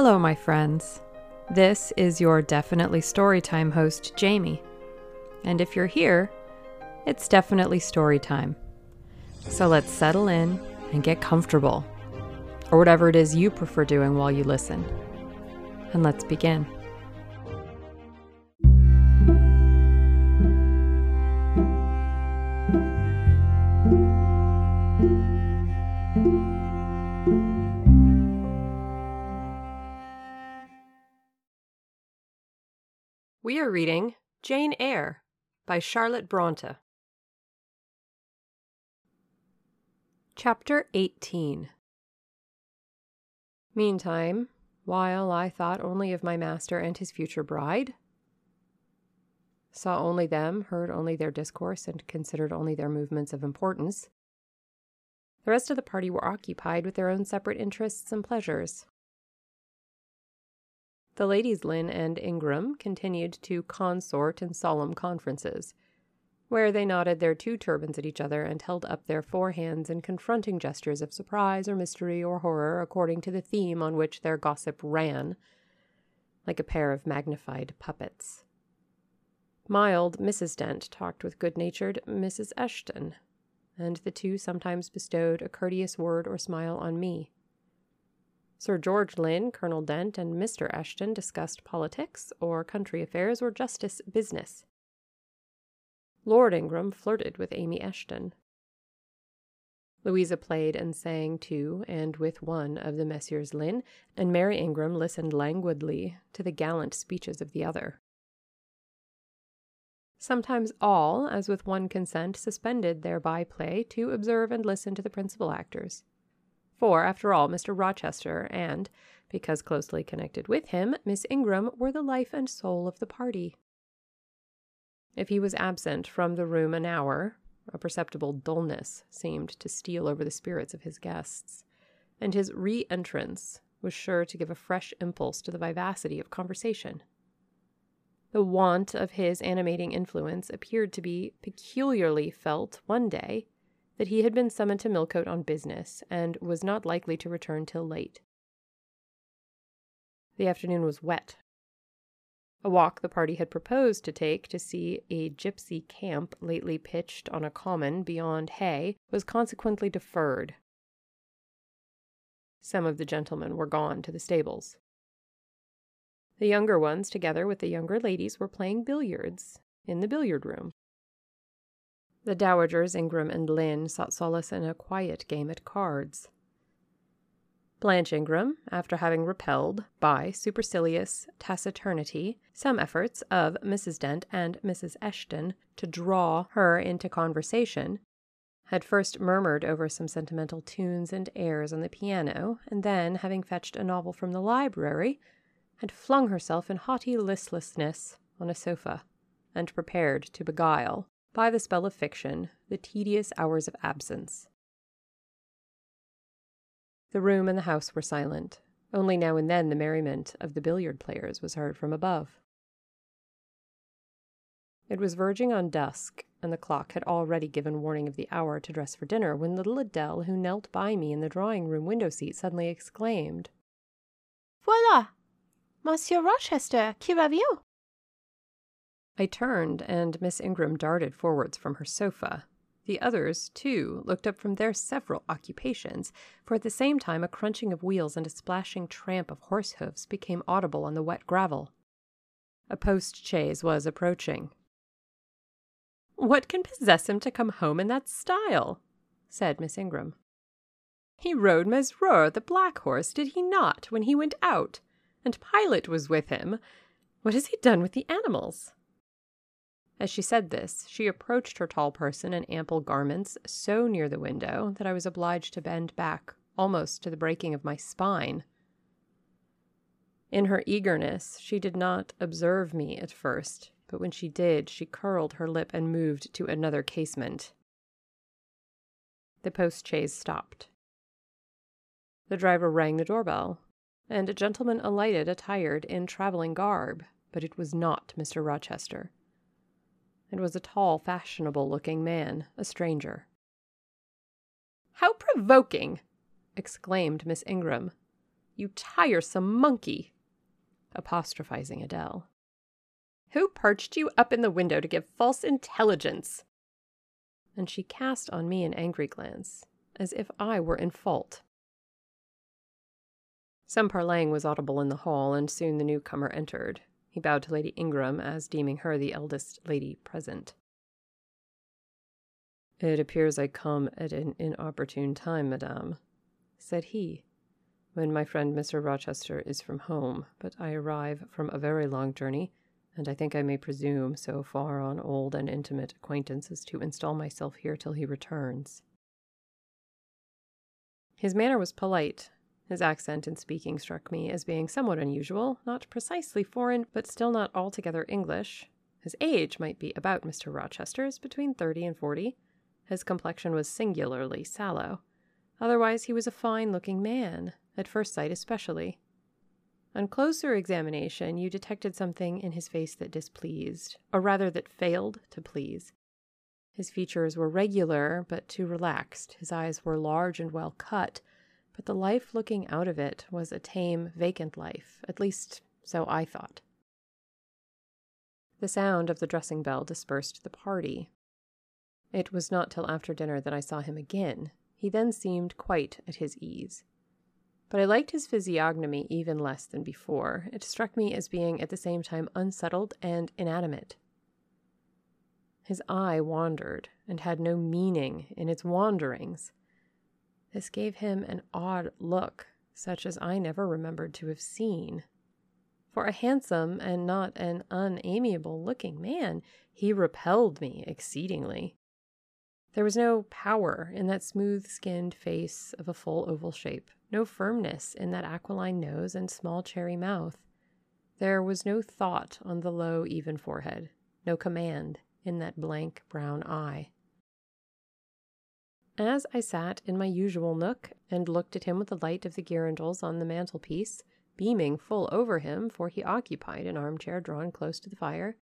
Hello, my friends. This is your Definitely Storytime host, Jamie. And if you're here, it's definitely storytime. So let's settle in and get comfortable, or whatever it is you prefer doing while you listen. And let's begin. We are reading Jane Eyre by Charlotte Bronte. Chapter 18 Meantime, while I thought only of my master and his future bride, saw only them, heard only their discourse, and considered only their movements of importance, the rest of the party were occupied with their own separate interests and pleasures. The ladies Lynn and Ingram continued to consort in solemn conferences, where they nodded their two turbans at each other and held up their forehands in confronting gestures of surprise or mystery or horror according to the theme on which their gossip ran, like a pair of magnified puppets. Mild Mrs. Dent talked with good natured Mrs. Eshton, and the two sometimes bestowed a courteous word or smile on me. Sir George Lynn, Colonel Dent, and Mr. Eshton discussed politics, or country affairs, or justice business. Lord Ingram flirted with Amy Eshton. Louisa played and sang to and with one of the Messieurs Lynn, and Mary Ingram listened languidly to the gallant speeches of the other. Sometimes all, as with one consent, suspended their by play to observe and listen to the principal actors. For, after all, Mr. Rochester and, because closely connected with him, Miss Ingram were the life and soul of the party. If he was absent from the room an hour, a perceptible dullness seemed to steal over the spirits of his guests, and his re entrance was sure to give a fresh impulse to the vivacity of conversation. The want of his animating influence appeared to be peculiarly felt one day that he had been summoned to Millcote on business and was not likely to return till late. The afternoon was wet. A walk the party had proposed to take to see a gypsy camp lately pitched on a common beyond Hay was consequently deferred. Some of the gentlemen were gone to the stables. The younger ones, together with the younger ladies, were playing billiards in the billiard room. The dowagers Ingram and Lynn sought solace in a quiet game at cards. Blanche Ingram, after having repelled, by supercilious taciturnity, some efforts of Mrs. Dent and Mrs. Eshton to draw her into conversation, had first murmured over some sentimental tunes and airs on the piano, and then, having fetched a novel from the library, had flung herself in haughty listlessness on a sofa, and prepared to beguile, by the spell of fiction, the tedious hours of absence. The room and the house were silent. Only now and then the merriment of the billiard players was heard from above. It was verging on dusk, and the clock had already given warning of the hour to dress for dinner, when little Adele, who knelt by me in the drawing room window seat, suddenly exclaimed, Voila! Monsieur Rochester, qui bien? I turned, and Miss Ingram darted forwards from her sofa. The others, too, looked up from their several occupations, for at the same time a crunching of wheels and a splashing tramp of horse hoofs became audible on the wet gravel. A post chaise was approaching. What can possess him to come home in that style? said Miss Ingram. He rode Mesrour, the black horse, did he not, when he went out? And Pilot was with him. What has he done with the animals? As she said this, she approached her tall person in ample garments so near the window that I was obliged to bend back almost to the breaking of my spine. In her eagerness, she did not observe me at first, but when she did, she curled her lip and moved to another casement. The post chaise stopped. The driver rang the doorbell, and a gentleman alighted attired in traveling garb, but it was not Mr. Rochester. It was a tall, fashionable looking man, a stranger. How provoking! exclaimed Miss Ingram. You tiresome monkey! Apostrophizing Adele. Who perched you up in the window to give false intelligence? And she cast on me an angry glance, as if I were in fault. Some parleying was audible in the hall, and soon the newcomer entered. He bowed to Lady Ingram, as deeming her the eldest lady present. It appears I come at an inopportune time, madame, said he, when my friend Mr. Rochester is from home, but I arrive from a very long journey, and I think I may presume so far on old and intimate acquaintance as to install myself here till he returns. His manner was polite. His accent in speaking struck me as being somewhat unusual, not precisely foreign, but still not altogether English. His age might be about Mr. Rochester's, between thirty and forty. His complexion was singularly sallow. Otherwise, he was a fine looking man, at first sight especially. On closer examination, you detected something in his face that displeased, or rather that failed to please. His features were regular, but too relaxed. His eyes were large and well cut, but the life looking out of it was a tame, vacant life, at least so I thought. The sound of the dressing bell dispersed the party, it was not till after dinner that I saw him again. He then seemed quite at his ease. But I liked his physiognomy even less than before. It struck me as being at the same time unsettled and inanimate. His eye wandered and had no meaning in its wanderings. This gave him an odd look, such as I never remembered to have seen. For a handsome and not an unamiable looking man, he repelled me exceedingly. There was no power in that smooth skinned face of a full oval shape, no firmness in that aquiline nose and small cherry mouth. There was no thought on the low, even forehead, no command in that blank brown eye. As I sat in my usual nook and looked at him with the light of the girandoles on the mantelpiece, beaming full over him, for he occupied an armchair drawn close to the fire,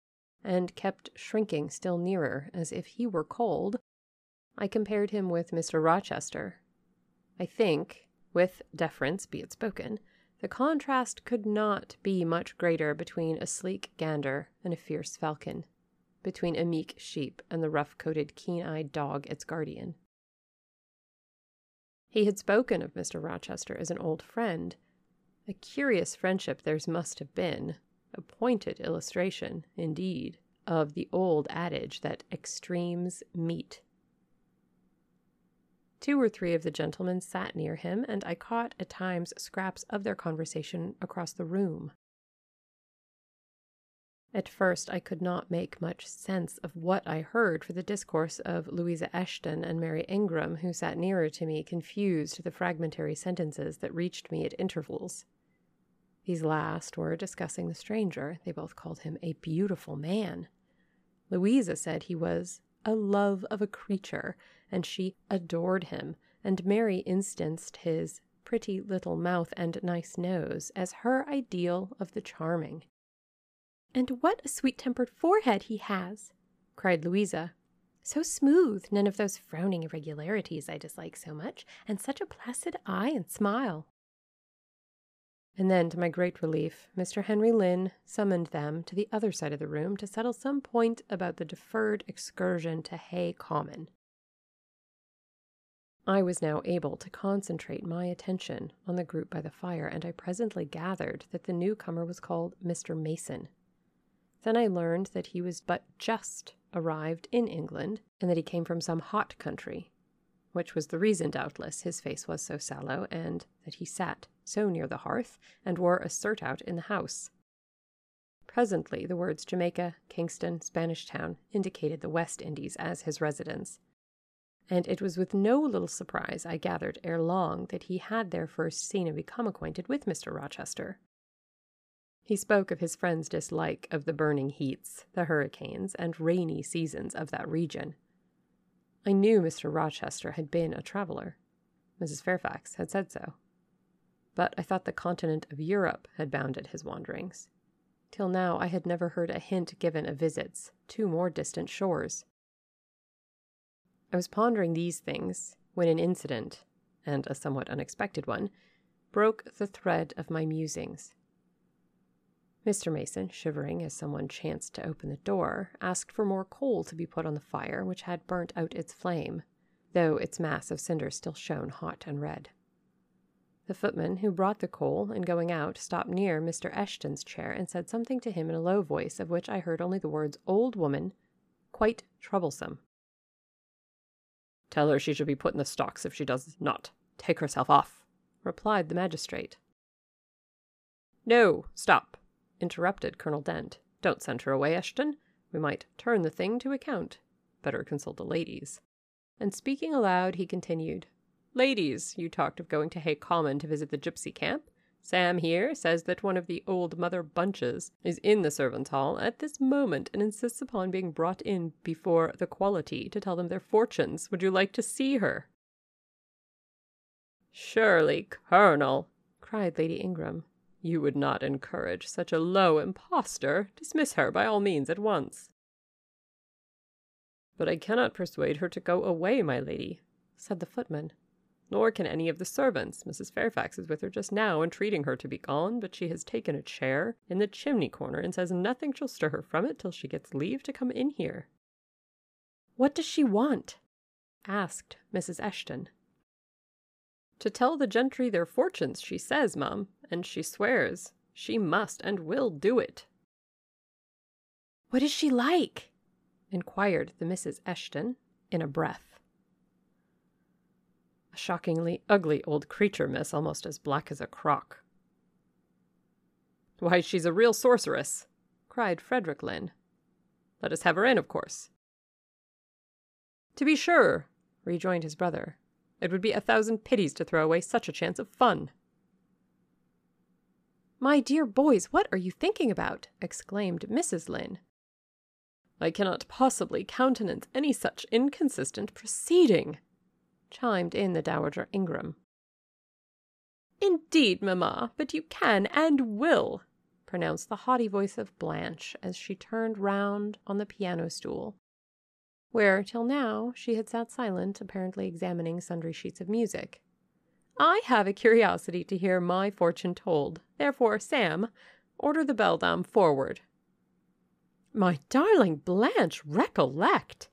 and kept shrinking still nearer as if he were cold, I compared him with Mr. Rochester. I think, with deference be it spoken, the contrast could not be much greater between a sleek gander and a fierce falcon, between a meek sheep and the rough coated, keen eyed dog its guardian. He had spoken of Mr. Rochester as an old friend. A curious friendship theirs must have been, a pointed illustration, indeed, of the old adage that extremes meet Two or three of the gentlemen sat near him, and I caught at times scraps of their conversation across the room. At first, I could not make much sense of what I heard, for the discourse of Louisa Eshton and Mary Ingram, who sat nearer to me, confused the fragmentary sentences that reached me at intervals. These last were discussing the stranger. They both called him a beautiful man. Louisa said he was a love of a creature, and she adored him, and Mary instanced his pretty little mouth and nice nose as her ideal of the charming. And what a sweet tempered forehead he has! cried Louisa. So smooth, none of those frowning irregularities I dislike so much, and such a placid eye and smile. And then, to my great relief, Mr. Henry Lynn summoned them to the other side of the room to settle some point about the deferred excursion to Hay Common. I was now able to concentrate my attention on the group by the fire, and I presently gathered that the newcomer was called Mr. Mason. Then I learned that he was but just arrived in England, and that he came from some hot country, which was the reason, doubtless, his face was so sallow, and that he sat so near the hearth, and wore a surtout in the house. Presently, the words Jamaica, Kingston, Spanish Town indicated the West Indies as his residence, and it was with no little surprise I gathered ere long that he had there first seen and become acquainted with Mr. Rochester. He spoke of his friend's dislike of the burning heats, the hurricanes, and rainy seasons of that region. I knew Mr. Rochester had been a traveler. Mrs. Fairfax had said so but I thought the continent of Europe had bounded his wanderings. Till now I had never heard a hint given of visits to more distant shores. I was pondering these things when an incident, and a somewhat unexpected one, broke the thread of my musings. Mr. Mason, shivering as someone chanced to open the door, asked for more coal to be put on the fire, which had burnt out its flame, though its mass of cinders still shone hot and red. The footman who brought the coal, in going out, stopped near Mr. Eshton's chair and said something to him in a low voice, of which I heard only the words old woman, quite troublesome. Tell her she shall be put in the stocks if she does not take herself off, replied the magistrate. No, stop, interrupted Colonel Dent. Don't send her away, Eshton. We might turn the thing to account. Better consult the ladies. And speaking aloud, he continued, Ladies, you talked of going to Hay Common to visit the gypsy camp. Sam here says that one of the old Mother Bunches is in the servants' hall at this moment and insists upon being brought in before the quality to tell them their fortunes. Would you like to see her? Surely, Colonel, cried Lady Ingram, you would not encourage such a low impostor. Dismiss her by all means at once. But I cannot persuade her to go away, my lady, said the footman. Nor can any of the servants. Mrs. Fairfax is with her just now, entreating her to be gone, but she has taken a chair in the chimney corner and says nothing shall stir her from it till she gets leave to come in here. What does she want? asked Mrs. Eshton. To tell the gentry their fortunes, she says, mum, and she swears she must and will do it. What is she like? inquired the Misses Eshton in a breath. A shockingly ugly old creature, miss, almost as black as a crock. Why, she's a real sorceress, cried Frederick Lynn. Let us have her in, of course. To be sure, rejoined his brother. It would be a thousand pities to throw away such a chance of fun. My dear boys, what are you thinking about? exclaimed Mrs. Lynn. I cannot possibly countenance any such inconsistent proceeding, chimed in the Dowager Ingram. Indeed, mamma, but you can and will, pronounced the haughty voice of Blanche as she turned round on the piano stool where, till now, she had sat silent, apparently examining sundry sheets of music. I have a curiosity to hear my fortune told. Therefore, Sam, order the beldam forward. My darling Blanche, recollect!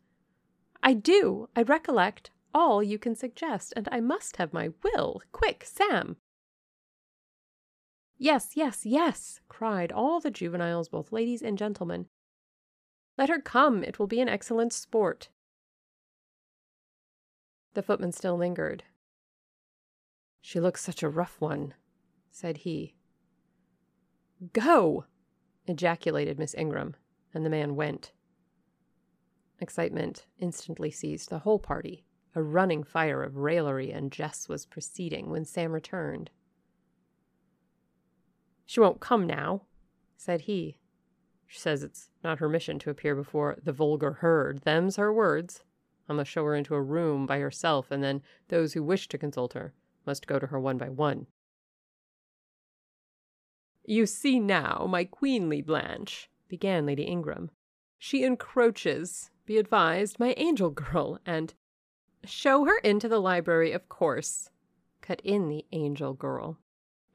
I do. I recollect all you can suggest, and I must have my will. Quick, Sam! Yes, yes, yes, cried all the juveniles, both ladies and gentlemen, let her come, it will be an excellent sport. The footman still lingered. She looks such a rough one, said he. Go! ejaculated Miss Ingram, and the man went. Excitement instantly seized the whole party. A running fire of raillery and jests was proceeding when Sam returned. She won't come now, said he, she says it's not her mission to appear before the vulgar herd. Them's her words. I must show her into a room by herself, and then those who wish to consult her must go to her one by one. You see now, my queenly Blanche, began Lady Ingram. She encroaches, be advised, my angel girl, and show her into the library, of course, cut in the angel girl.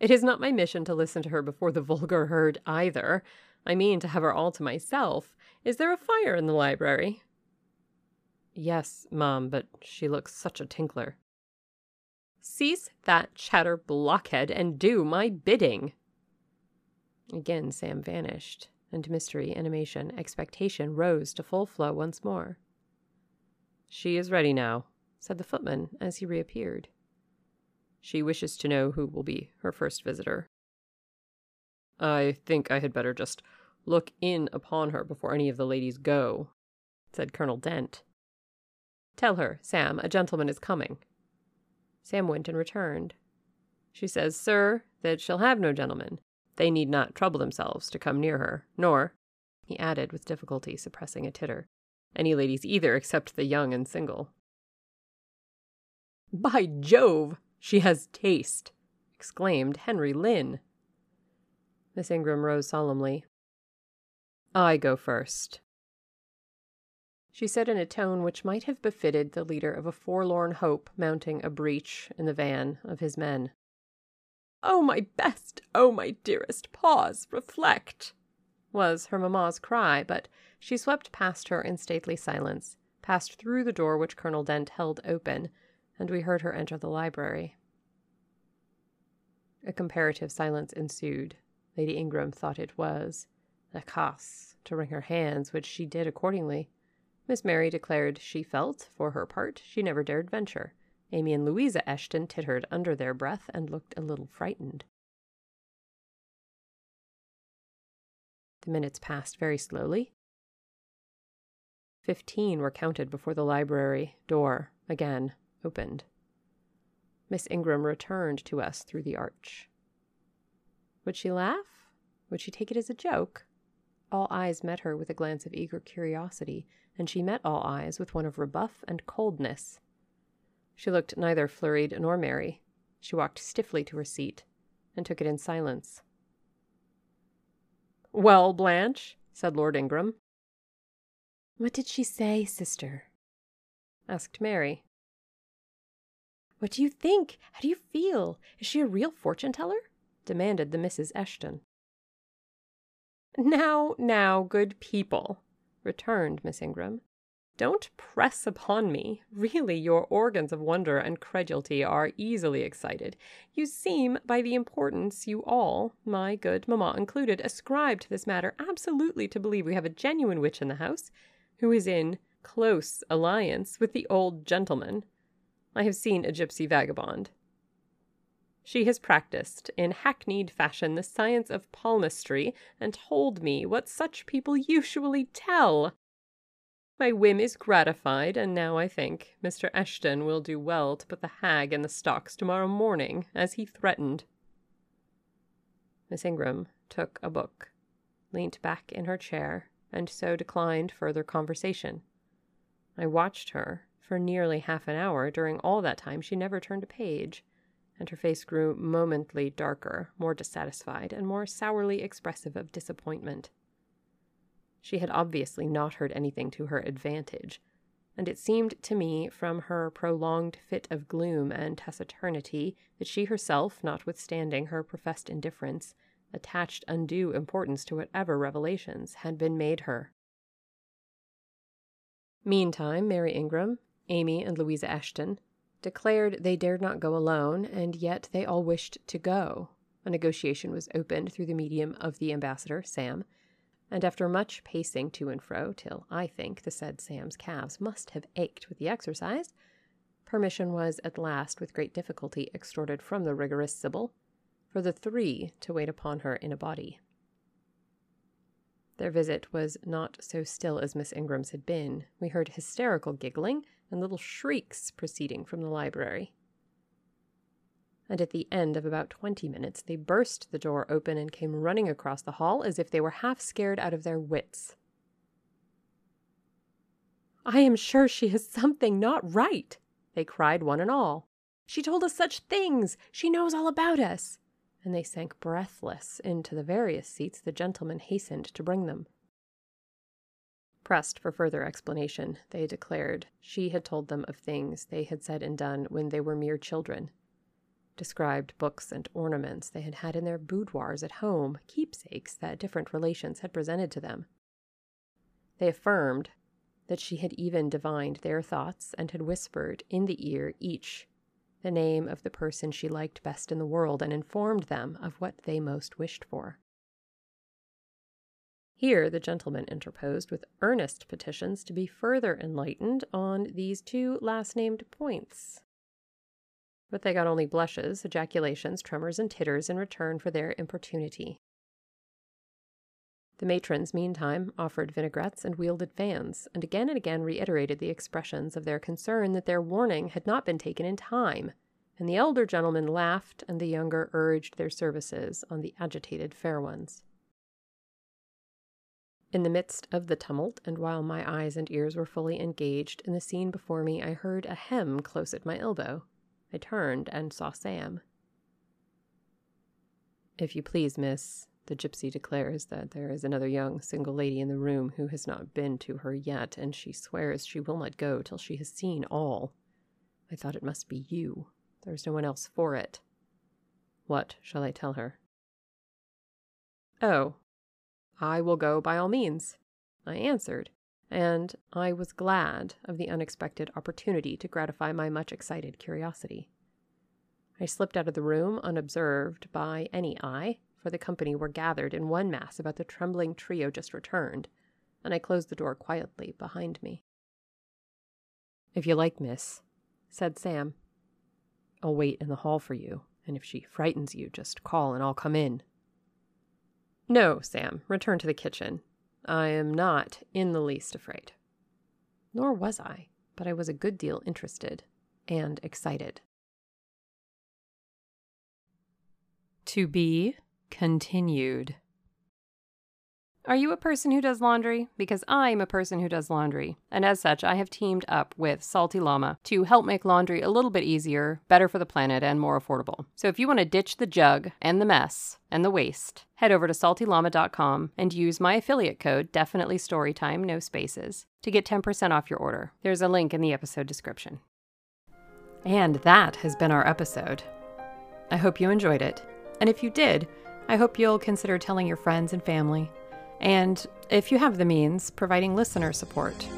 It is not my mission to listen to her before the vulgar herd either. I mean to have her all to myself. Is there a fire in the library? Yes, Mum, but she looks such a tinkler. Cease that chatter, blockhead, and do my bidding. Again Sam vanished, and mystery, animation, expectation rose to full flow once more. She is ready now, said the footman as he reappeared. She wishes to know who will be her first visitor. I think I had better just look in upon her before any of the ladies go, said Colonel Dent. Tell her, Sam, a gentleman is coming. Sam went and returned. She says, Sir, that she'll have no gentleman. They need not trouble themselves to come near her, nor, he added with difficulty, suppressing a titter, any ladies either except the young and single. By Jove, she has taste, exclaimed Henry Lynn. Miss Ingram rose solemnly. I go first, she said in a tone which might have befitted the leader of a forlorn hope mounting a breach in the van of his men. Oh, my best! Oh, my dearest! Pause! Reflect! was her mamma's cry, but she swept past her in stately silence, passed through the door which Colonel Dent held open, and we heard her enter the library. A comparative silence ensued. Lady Ingram thought it was la casse to wring her hands, which she did accordingly. Miss Mary declared she felt, for her part, she never dared venture. Amy and Louisa Eshton tittered under their breath and looked a little frightened. The minutes passed very slowly. Fifteen were counted before the library door again opened. Miss Ingram returned to us through the arch. Would she laugh? Would she take it as a joke? All eyes met her with a glance of eager curiosity, and she met all eyes with one of rebuff and coldness. She looked neither flurried nor merry. She walked stiffly to her seat and took it in silence. Well, Blanche, said Lord Ingram. What did she say, sister? asked Mary. What do you think? How do you feel? Is she a real fortune teller? Demanded the Misses Eshton. Now, now, good people, returned Miss Ingram. Don't press upon me. Really, your organs of wonder and credulity are easily excited. You seem, by the importance you all, my good mamma included, ascribe to this matter, absolutely to believe we have a genuine witch in the house, who is in close alliance with the old gentleman. I have seen a gypsy vagabond. She has practiced, in hackneyed fashion, the science of palmistry, and told me what such people usually tell. My whim is gratified, and now I think Mr. Eshton will do well to put the hag in the stocks tomorrow morning, as he threatened. Miss Ingram took a book, leant back in her chair, and so declined further conversation. I watched her for nearly half an hour. During all that time, she never turned a page, and her face grew momently darker, more dissatisfied, and more sourly expressive of disappointment. She had obviously not heard anything to her advantage, and it seemed to me from her prolonged fit of gloom and taciturnity that she herself, notwithstanding her professed indifference, attached undue importance to whatever revelations had been made her. Meantime, Mary Ingram, Amy, and Louisa Eshton declared they dared not go alone, and yet they all wished to go. A negotiation was opened through the medium of the ambassador, Sam, and after much pacing to and fro, till I think the said Sam's calves must have ached with the exercise, permission was at last with great difficulty extorted from the rigorous Sibyl for the three to wait upon her in a body. Their visit was not so still as Miss Ingram's had been. We heard hysterical giggling and little shrieks proceeding from the library and at the end of about twenty minutes they burst the door open and came running across the hall as if they were half scared out of their wits. I am sure she has something not right, they cried one and all. She told us such things. She knows all about us. And they sank breathless into the various seats the gentlemen hastened to bring them. Pressed for further explanation, they declared she had told them of things they had said and done when they were mere children, described books and ornaments they had had in their boudoirs at home, keepsakes that different relations had presented to them. They affirmed that she had even divined their thoughts and had whispered in the ear each the name of the person she liked best in the world and informed them of what they most wished for. Here the gentleman interposed with earnest petitions to be further enlightened on these two last named points, but they got only blushes, ejaculations, tremors, and titters in return for their importunity. The matrons, meantime, offered vinaigrettes and wielded fans, and again and again reiterated the expressions of their concern that their warning had not been taken in time, and the elder gentlemen laughed and the younger urged their services on the agitated fair ones. In the midst of the tumult, and while my eyes and ears were fully engaged in the scene before me, I heard a hem close at my elbow. I turned and saw Sam. If you please, miss, the gypsy declares that there is another young single lady in the room who has not been to her yet, and she swears she will not go till she has seen all. I thought it must be you. There is no one else for it. What shall I tell her? Oh, I will go by all means, I answered, and I was glad of the unexpected opportunity to gratify my much excited curiosity. I slipped out of the room unobserved by any eye, for the company were gathered in one mass about the trembling trio just returned, and I closed the door quietly behind me. If you like, miss, said Sam, I'll wait in the hall for you, and if she frightens you, just call and I'll come in. No, Sam, return to the kitchen. I am not in the least afraid. Nor was I, but I was a good deal interested and excited. To be continued. Are you a person who does laundry? Because I'm a person who does laundry. And as such, I have teamed up with Salty Llama to help make laundry a little bit easier, better for the planet, and more affordable. So if you want to ditch the jug and the mess and the waste, head over to saltylama.com and use my affiliate code, definitely storytime, no spaces, to get 10% off your order. There's a link in the episode description. And that has been our episode. I hope you enjoyed it. And if you did, I hope you'll consider telling your friends and family and if you have the means, providing listener support.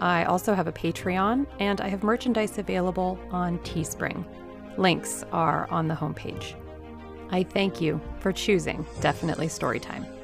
I also have a Patreon and I have merchandise available on Teespring. Links are on the homepage. I thank you for choosing Definitely Storytime.